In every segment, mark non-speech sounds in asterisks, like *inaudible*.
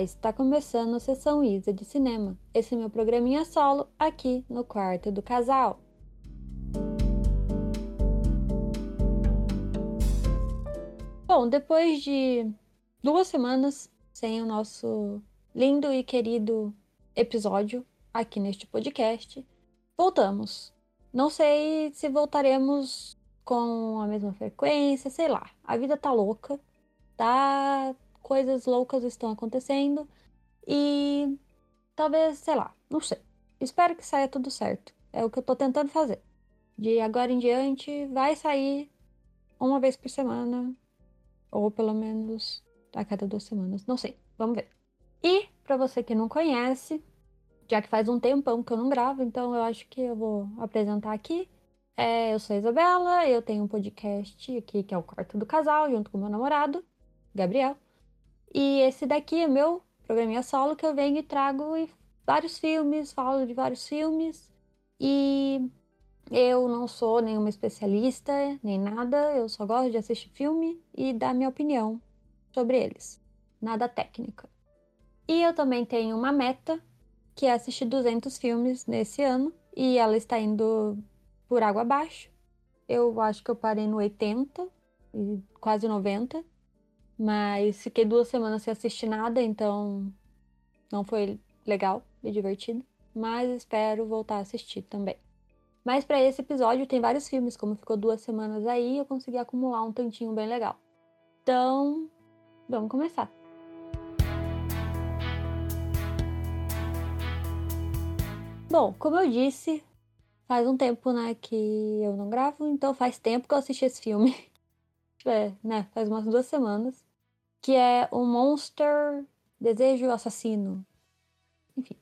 Está começando a sessão Isa de cinema. Esse é meu programinha solo aqui no quarto do casal. Bom, depois de duas semanas sem o nosso lindo e querido episódio aqui neste podcast, voltamos. Não sei se voltaremos com a mesma frequência, sei lá. A vida tá louca, tá coisas loucas estão acontecendo e talvez, sei lá, não sei. Espero que saia tudo certo. É o que eu tô tentando fazer. De agora em diante, vai sair uma vez por semana, ou pelo menos a cada duas semanas, não sei. Vamos ver. E para você que não conhece, já que faz um tempão que eu não gravo, então eu acho que eu vou apresentar aqui. É, eu sou a Isabela, eu tenho um podcast aqui que é o Quarto do Casal, junto com meu namorado, Gabriel. E esse daqui é meu programinha solo que eu venho e trago vários filmes, falo de vários filmes. E eu não sou nenhuma especialista, nem nada, eu só gosto de assistir filme e dar minha opinião sobre eles. Nada técnica. E eu também tenho uma meta, que é assistir 200 filmes nesse ano, e ela está indo por água abaixo. Eu acho que eu parei no 80, quase 90. Mas fiquei duas semanas sem assistir nada, então não foi legal e divertido. Mas espero voltar a assistir também. Mas para esse episódio tem vários filmes, como ficou duas semanas aí, eu consegui acumular um tantinho bem legal. Então, vamos começar. Bom, como eu disse, faz um tempo, né, que eu não gravo, então faz tempo que eu assisti esse filme. *laughs* É, né, faz umas duas semanas que é o Monster Desejo Assassino. Enfim.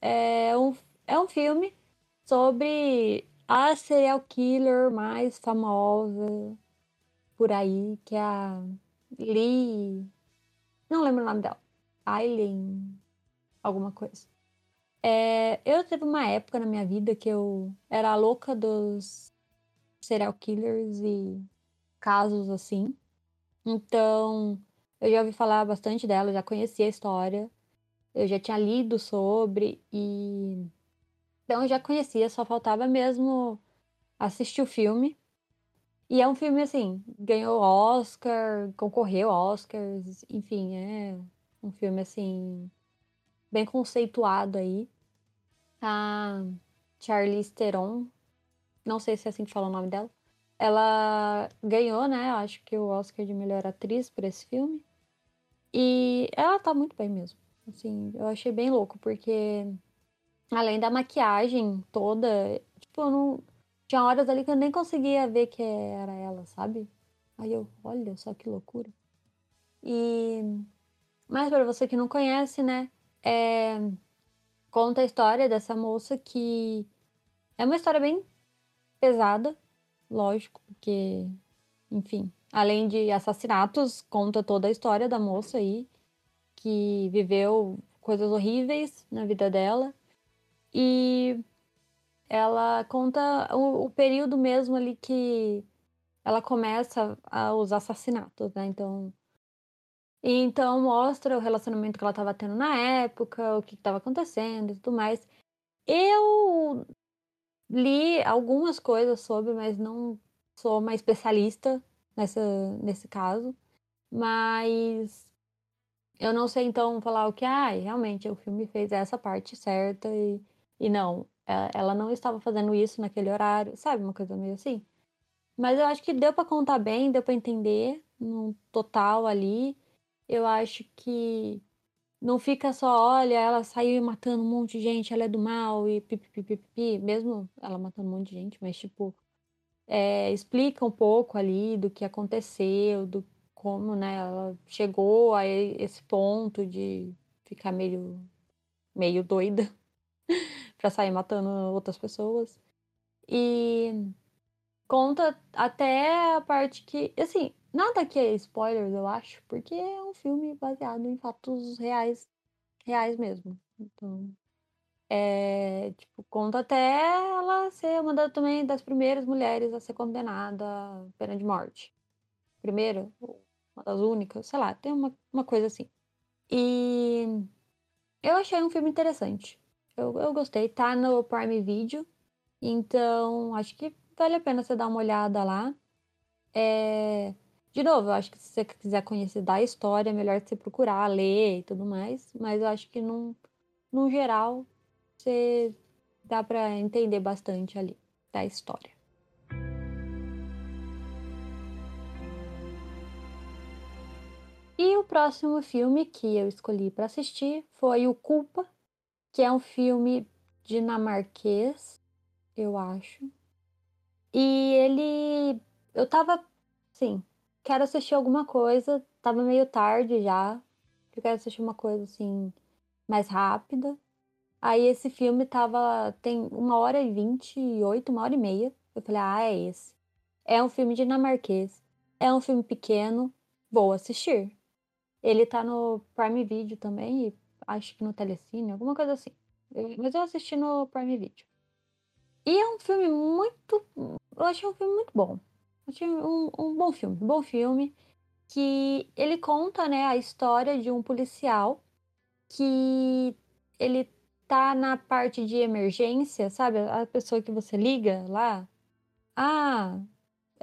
É um, é um filme sobre a serial killer mais famosa por aí, que é a Lee. Não lembro o nome dela. Aileen. Alguma coisa. É, eu teve uma época na minha vida que eu era louca dos serial killers e casos assim. Então, eu já ouvi falar bastante dela, já conhecia a história, eu já tinha lido sobre e. Então eu já conhecia, só faltava mesmo assistir o filme. E é um filme assim, ganhou Oscar, concorreu Oscars, enfim, é um filme assim, bem conceituado aí. A Charlize Theron, não sei se é assim que fala o nome dela, ela ganhou, né, acho que o Oscar de melhor atriz por esse filme. E ela tá muito bem mesmo. Assim, eu achei bem louco, porque além da maquiagem toda, tipo, eu não. Tinha horas ali que eu nem conseguia ver que era ela, sabe? Aí eu, olha só que loucura. E. Mas para você que não conhece, né? É... Conta a história dessa moça que. É uma história bem pesada, lógico, porque. Enfim, Além de assassinatos, conta toda a história da moça aí, que viveu coisas horríveis na vida dela. E ela conta o, o período mesmo ali que ela começa a, os assassinatos, né? Então, então mostra o relacionamento que ela estava tendo na época, o que estava acontecendo e tudo mais. Eu li algumas coisas sobre, mas não sou uma especialista nessa, nesse caso. Mas eu não sei então falar o que, ah, realmente o filme fez essa parte certa e, e não, é, ela não estava fazendo isso naquele horário, sabe? Uma coisa meio assim. Mas eu acho que deu para contar bem, deu para entender no total ali. Eu acho que não fica só, olha, ela saiu matando um monte de gente, ela é do mal e pipipipipi, mesmo ela matando um monte de gente, mas tipo, é, explica um pouco ali do que aconteceu, do como, né, ela chegou a esse ponto de ficar meio, meio doida *laughs* para sair matando outras pessoas. E conta até a parte que, assim, nada que é spoilers, eu acho, porque é um filme baseado em fatos reais, reais mesmo. Então, é, tipo, conta até ela ser uma das, também das primeiras mulheres a ser condenada à pena de morte. Primeira, uma das únicas, sei lá, tem uma, uma coisa assim. E eu achei um filme interessante. Eu, eu gostei. Tá no Prime Video. Então, acho que vale a pena você dar uma olhada lá. É... De novo, eu acho que se você quiser conhecer da história, é melhor você procurar, ler e tudo mais. Mas eu acho que, num, num geral, você dá para entender bastante ali da história. E o próximo filme que eu escolhi para assistir foi O Culpa, que é um filme dinamarquês, eu acho. E ele. Eu tava. Sim, quero assistir alguma coisa. Tava meio tarde já. Eu quero assistir uma coisa assim, mais rápida. Aí esse filme tava. Tem uma hora e vinte e oito, uma hora e meia. Eu falei, ah, é esse. É um filme dinamarquês. É um filme pequeno. Vou assistir. Ele tá no Prime Video também, e acho que no Telecine, alguma coisa assim. Mas eu assisti no Prime Video. E é um filme muito. Eu achei um filme muito bom. Um, um bom filme. Um bom filme. Que ele conta, né, a história de um policial que ele tá na parte de emergência, sabe? A pessoa que você liga lá. Ah,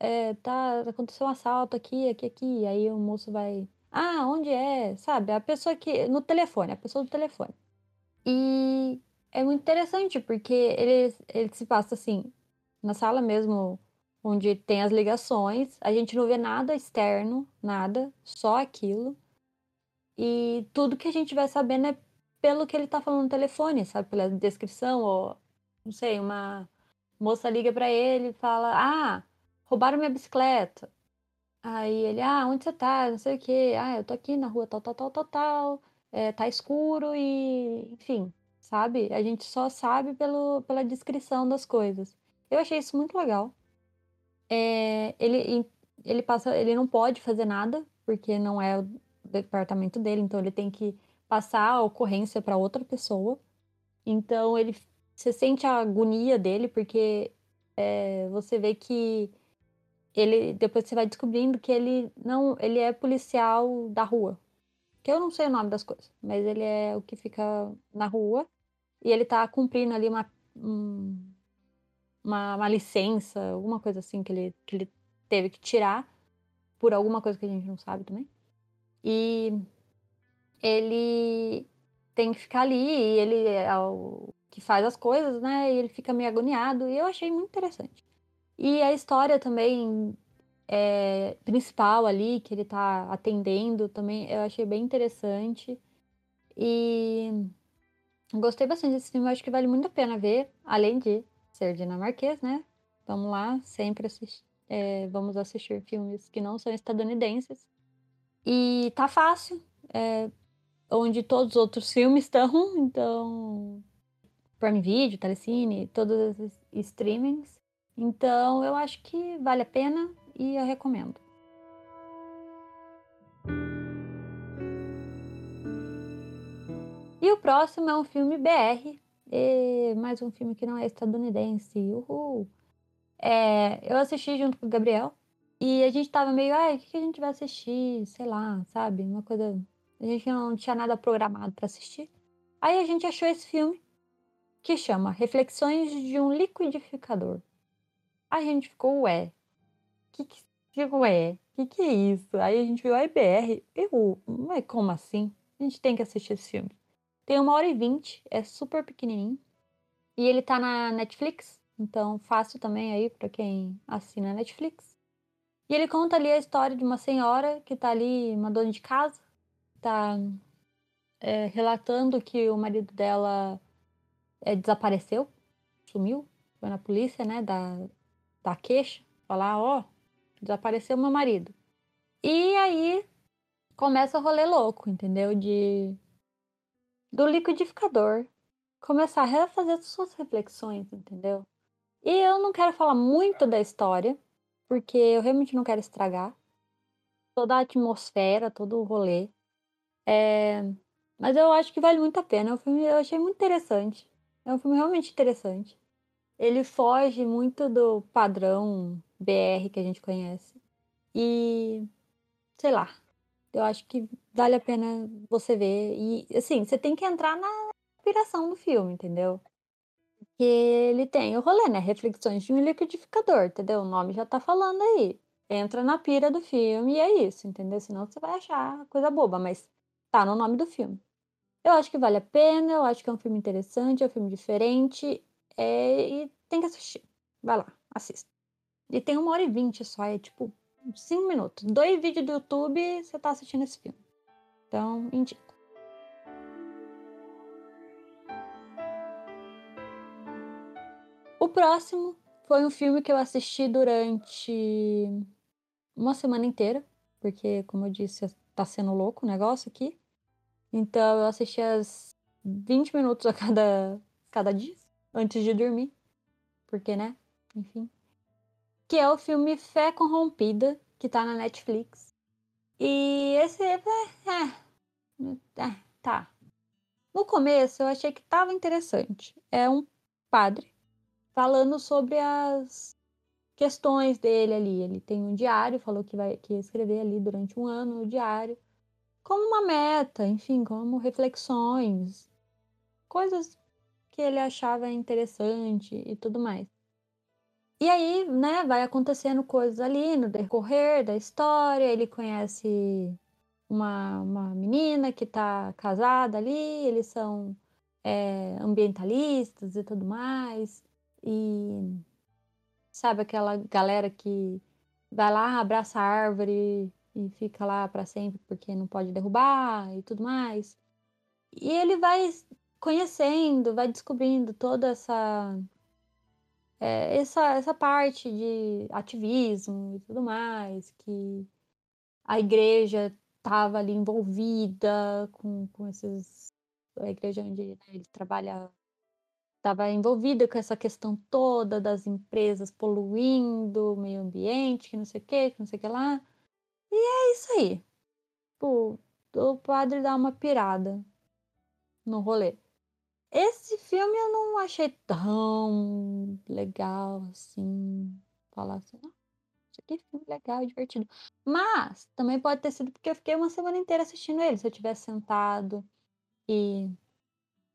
é, tá, aconteceu um assalto aqui, aqui, aqui. Aí o moço vai. Ah, onde é? Sabe? A pessoa que. No telefone, a pessoa do telefone. E é muito interessante, porque ele, ele se passa assim, na sala mesmo, onde tem as ligações, a gente não vê nada externo, nada, só aquilo. E tudo que a gente vai sabendo é pelo que ele tá falando no telefone, sabe? Pela descrição, ou não sei, uma moça liga para ele e fala: Ah, roubaram minha bicicleta. Aí ele, ah, onde você tá? Não sei o quê. Ah, eu tô aqui na rua tal, tal, tal, tal, tal. É, tá escuro e, enfim, sabe? A gente só sabe pelo, pela descrição das coisas. Eu achei isso muito legal. É, ele, ele passa, ele não pode fazer nada porque não é o departamento dele, então ele tem que passar a ocorrência para outra pessoa. Então ele você sente a agonia dele porque é, você vê que ele depois você vai descobrindo que ele não ele é policial da rua que eu não sei o nome das coisas mas ele é o que fica na rua e ele tá cumprindo ali uma uma, uma licença alguma coisa assim que ele que ele teve que tirar por alguma coisa que a gente não sabe também. E ele tem que ficar ali e ele é o que faz as coisas né? E ele fica meio agoniado e eu achei muito interessante. E a história também é, principal ali, que ele tá atendendo, também eu achei bem interessante. E gostei bastante desse filme, acho que vale muito a pena ver, além de ser dinamarquês, né? Vamos lá, sempre é, vamos assistir filmes que não são estadunidenses. E tá fácil, é, onde todos os outros filmes estão, *laughs* então Prime Video, Telecine, todos os streamings. Então eu acho que vale a pena e eu recomendo. E o próximo é um filme BR, e mais um filme que não é estadunidense. Uhul! É, eu assisti junto com o Gabriel e a gente tava meio, ai, o que a gente vai assistir? Sei lá, sabe? Uma coisa. A gente não tinha nada programado para assistir. Aí a gente achou esse filme que chama Reflexões de um Liquidificador. A gente ficou, ué, que que, que ué, que que é isso? Aí a gente viu a IBR, eu, mas como assim? A gente tem que assistir esse filme. Tem uma hora e vinte, é super pequenininho. E ele tá na Netflix, então fácil também aí para quem assina a Netflix. E ele conta ali a história de uma senhora que tá ali, uma dona de casa, tá é, relatando que o marido dela é, desapareceu, sumiu, foi na polícia, né, da, da queixa, falar, ó, oh, desapareceu meu marido. E aí começa o rolê louco, entendeu? De do liquidificador começar a refazer suas reflexões, entendeu? E eu não quero falar muito da história, porque eu realmente não quero estragar toda a atmosfera, todo o rolê. É... Mas eu acho que vale muito a pena. É um filme eu achei muito interessante. É um filme realmente interessante ele foge muito do padrão BR que a gente conhece. E sei lá, Eu acho que vale a pena você ver e, assim, você tem que entrar na inspiração do filme, entendeu? Porque ele tem o rolê, né, Reflexões de um liquidificador, entendeu? O nome já tá falando aí. Entra na pira do filme e é isso, entendeu? Senão você vai achar coisa boba, mas tá no nome do filme. Eu acho que vale a pena, eu acho que é um filme interessante, é um filme diferente, é, e tem que assistir. Vai lá, assista. E tem uma hora e vinte só, é tipo cinco minutos. Dois vídeos do YouTube, você tá assistindo esse filme. Então, indico. O próximo foi um filme que eu assisti durante uma semana inteira, porque, como eu disse, tá sendo louco o negócio aqui. Então, eu assisti as 20 minutos a cada, cada dia, antes de dormir. Porque, né? Enfim. Que é o filme Fé Corrompida, que tá na Netflix. E esse. É, é, é, tá. No começo, eu achei que tava interessante. É um padre falando sobre as questões dele ali. Ele tem um diário, falou que vai que ia escrever ali durante um ano o diário como uma meta, enfim, como reflexões, coisas que ele achava interessante e tudo mais. E aí, né, vai acontecendo coisas ali no decorrer da história, ele conhece uma, uma menina que está casada ali, eles são é, ambientalistas e tudo mais, e sabe aquela galera que vai lá, abraça a árvore e fica lá para sempre porque não pode derrubar e tudo mais. E ele vai conhecendo, vai descobrindo toda essa é, essa, essa parte de ativismo e tudo mais, que a igreja estava ali envolvida com, com esses. A igreja onde né, ele trabalha estava envolvida com essa questão toda das empresas poluindo o meio ambiente, que não sei o que, que não sei o que lá. E é isso aí. Pô, o padre dá uma pirada no rolê. Esse filme eu não achei tão legal assim. Falar assim, não, isso aqui é filme legal, divertido. Mas também pode ter sido porque eu fiquei uma semana inteira assistindo ele. Se eu tivesse sentado e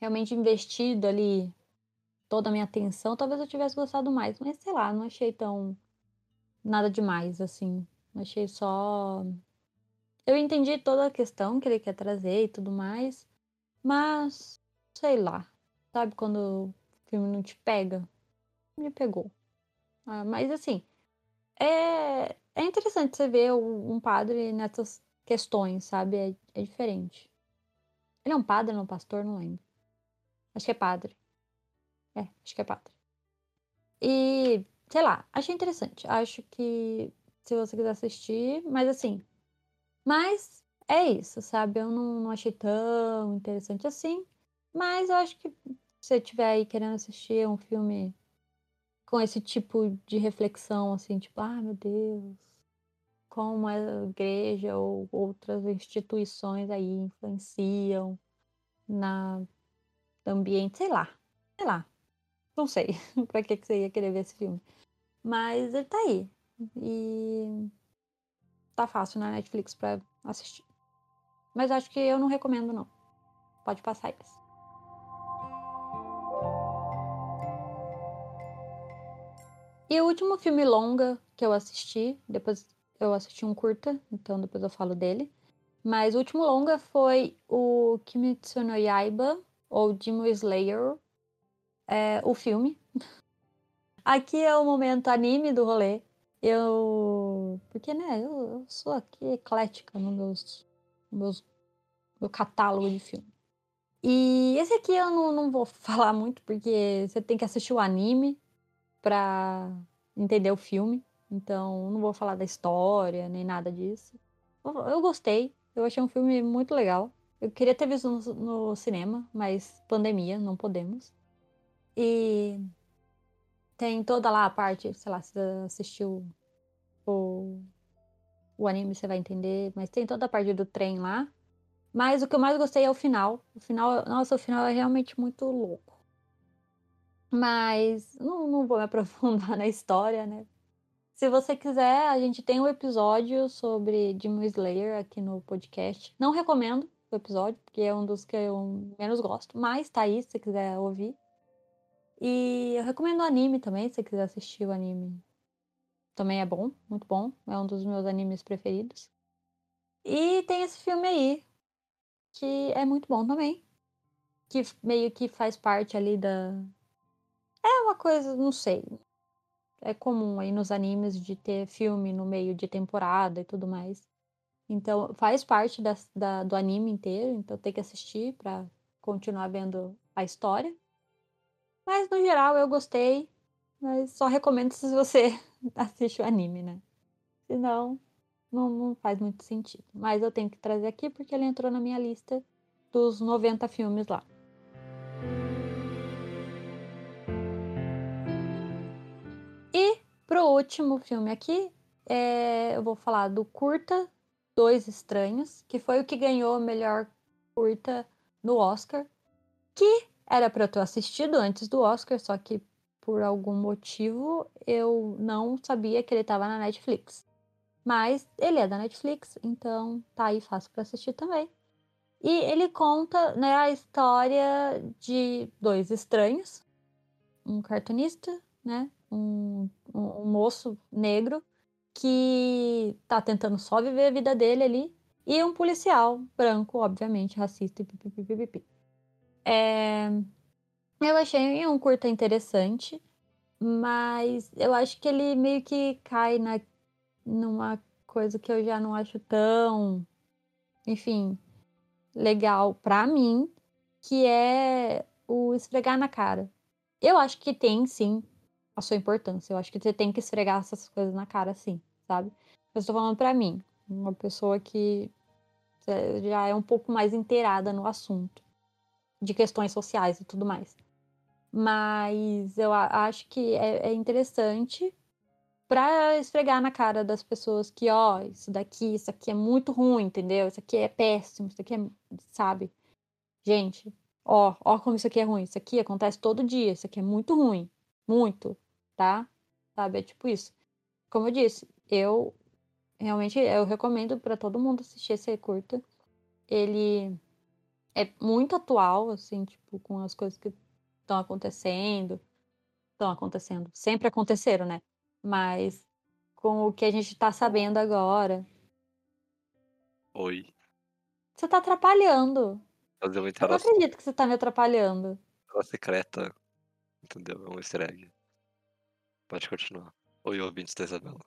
realmente investido ali toda a minha atenção, talvez eu tivesse gostado mais. Mas sei lá, não achei tão nada demais assim. Achei só. Eu entendi toda a questão que ele quer trazer e tudo mais, mas sei lá. Sabe quando o filme não te pega? Me pegou. Ah, mas assim, é, é interessante você ver um padre nessas questões, sabe? É, é diferente. Ele é um padre, não é um pastor? Não lembro. Acho que é padre. É, acho que é padre. E, sei lá, achei interessante. Acho que se você quiser assistir, mas assim. Mas é isso, sabe? Eu não, não achei tão interessante assim. Mas eu acho que se você estiver aí querendo assistir um filme com esse tipo de reflexão, assim, tipo, ah, meu Deus, como a igreja ou outras instituições aí influenciam na ambiente, sei lá, sei lá. Não sei *laughs* pra que, que você ia querer ver esse filme. Mas ele tá aí. E tá fácil na Netflix para assistir. Mas acho que eu não recomendo não. Pode passar isso. E o último filme longa que eu assisti, depois eu assisti um curta, então depois eu falo dele. Mas o último longa foi o Kimetsu no Yaiba, ou Demon Slayer, é, o filme. *laughs* Aqui é o momento anime do rolê. Eu. Porque, né, eu, eu sou aqui eclética no meus, meus, meu catálogo de filme. E esse aqui eu não, não vou *laughs* falar muito, porque você tem que assistir o anime pra entender o filme. Então, não vou falar da história, nem nada disso. Eu, eu gostei. Eu achei um filme muito legal. Eu queria ter visto no, no cinema, mas pandemia, não podemos. E tem toda lá a parte, sei lá, se você assistiu o, o anime, você vai entender. Mas tem toda a parte do trem lá. Mas o que eu mais gostei é o final. O final, nossa, o final é realmente muito louco. Mas não, não vou me *laughs* aprofundar na história, né? Se você quiser, a gente tem um episódio sobre Demon Slayer aqui no podcast. Não recomendo o episódio, porque é um dos que eu menos gosto, mas tá aí se você quiser ouvir. E eu recomendo o anime também, se você quiser assistir o anime. Também é bom, muito bom. É um dos meus animes preferidos. E tem esse filme aí, que é muito bom também. Que meio que faz parte ali da. É uma coisa, não sei. É comum aí nos animes de ter filme no meio de temporada e tudo mais. Então, faz parte da, da do anime inteiro, então tem que assistir para continuar vendo a história. Mas, no geral, eu gostei. Mas só recomendo se você *laughs* assiste o anime, né? Senão, não, não faz muito sentido. Mas eu tenho que trazer aqui porque ele entrou na minha lista dos 90 filmes lá. Pro último filme aqui, é, eu vou falar do curta Dois Estranhos, que foi o que ganhou a melhor curta no Oscar, que era para eu ter assistido antes do Oscar, só que por algum motivo eu não sabia que ele estava na Netflix. Mas ele é da Netflix, então tá aí fácil para assistir também. E ele conta né, a história de dois estranhos, um cartunista, né, um, um, moço negro que tá tentando só viver a vida dele ali, e um policial branco, obviamente, racista e pipipipipi. É... Eu achei um curta interessante, mas eu acho que ele meio que cai na numa coisa que eu já não acho tão, enfim, legal para mim, que é o esfregar na cara. Eu acho que tem sim a sua importância. Eu acho que você tem que esfregar essas coisas na cara sim, sabe? Eu estou falando para mim, uma pessoa que já é um pouco mais inteirada no assunto de questões sociais e tudo mais. Mas eu acho que é, é interessante para esfregar na cara das pessoas que, ó, isso daqui, isso aqui é muito ruim, entendeu? Isso aqui é péssimo, isso aqui é, sabe? Gente, ó, ó como isso aqui é ruim. Isso aqui acontece todo dia, isso aqui é muito ruim, muito, tá? Sabe? É tipo isso. Como eu disse, eu realmente eu recomendo para todo mundo assistir esse curta. Ele é muito atual, assim, tipo, com as coisas que estão acontecendo. Estão acontecendo. Sempre aconteceram, né? Mas com o que a gente tá sabendo agora. Oi. Você tá atrapalhando. Fazer uma Eu não acredito que você tá me atrapalhando. Ela secreta. Entendeu? É um easter egg. Pode continuar. Oi, ouvintes da Isabela.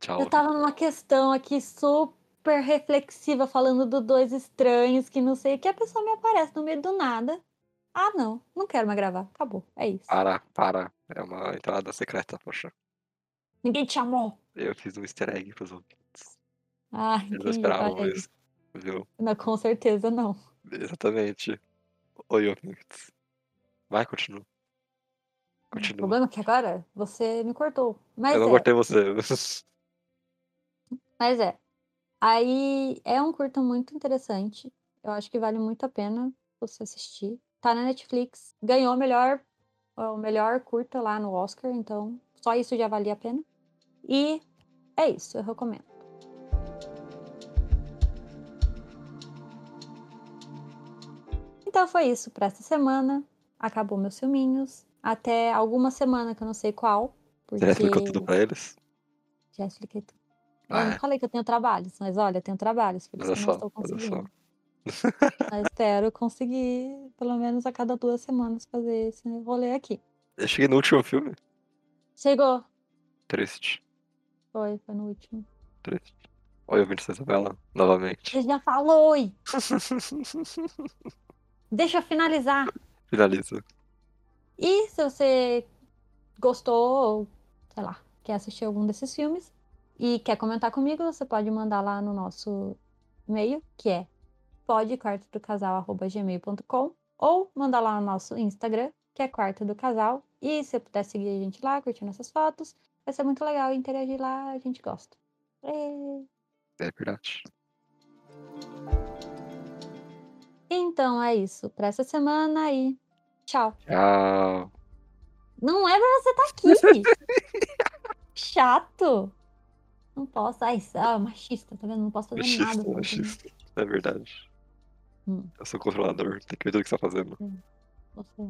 Tchau. Eu tava numa questão aqui super reflexiva, falando do dois estranhos, que não sei o que, a pessoa me aparece no meio do nada. Ah, não, não quero mais gravar. Acabou, é isso. Para, para. É uma entrada secreta, poxa. Ninguém te chamou. Eu fiz um easter egg pros ouvintes. Ah, Eles não esperavam aí. isso. Viu? Não, com certeza não. Exatamente. Oi, ouvintes. Vai, continua. O Continua. problema é que agora você me cortou. Mas Eu não é, cortei você. *laughs* mas é. Aí é um curta muito interessante. Eu acho que vale muito a pena você assistir. Tá na Netflix. Ganhou o melhor, o melhor curta lá no Oscar, então só isso já valia a pena. E é isso, eu recomendo. Então foi isso para essa semana. Acabou meus filminhos. Até alguma semana que eu não sei qual. Porque já explicou tudo pra eles? já expliquei tudo. Eu Ah, não é. falei que eu tenho trabalhos, mas olha, eu tenho trabalhos, por isso Olha eu não só, estou conseguindo. *laughs* Mas espero conseguir, pelo menos a cada duas semanas, fazer esse rolê aqui. Eu cheguei no último filme. Chegou! Triste. Foi, foi no último. Triste. Oi, ouvintes da Isabela. Novamente. Você já falou! oi! *laughs* Deixa eu finalizar. Finaliza. E se você gostou, ou, sei lá, quer assistir algum desses filmes e quer comentar comigo, você pode mandar lá no nosso e-mail, que é podquartodocasal.gmail.com ou mandar lá no nosso Instagram, que é Quarto do Casal. E se você puder seguir a gente lá, curtindo essas fotos, vai ser muito legal interagir lá, a gente gosta. É. É verdade. Então é isso para essa semana e tchau. Tchau. Não é pra você estar aqui. *laughs* Chato! Não posso. Ai, ah, machista, tá vendo? Não posso fazer Machista, nada. machista. É verdade. Hum. Eu sou controlador, tem que ver tudo que você tá fazendo. Você.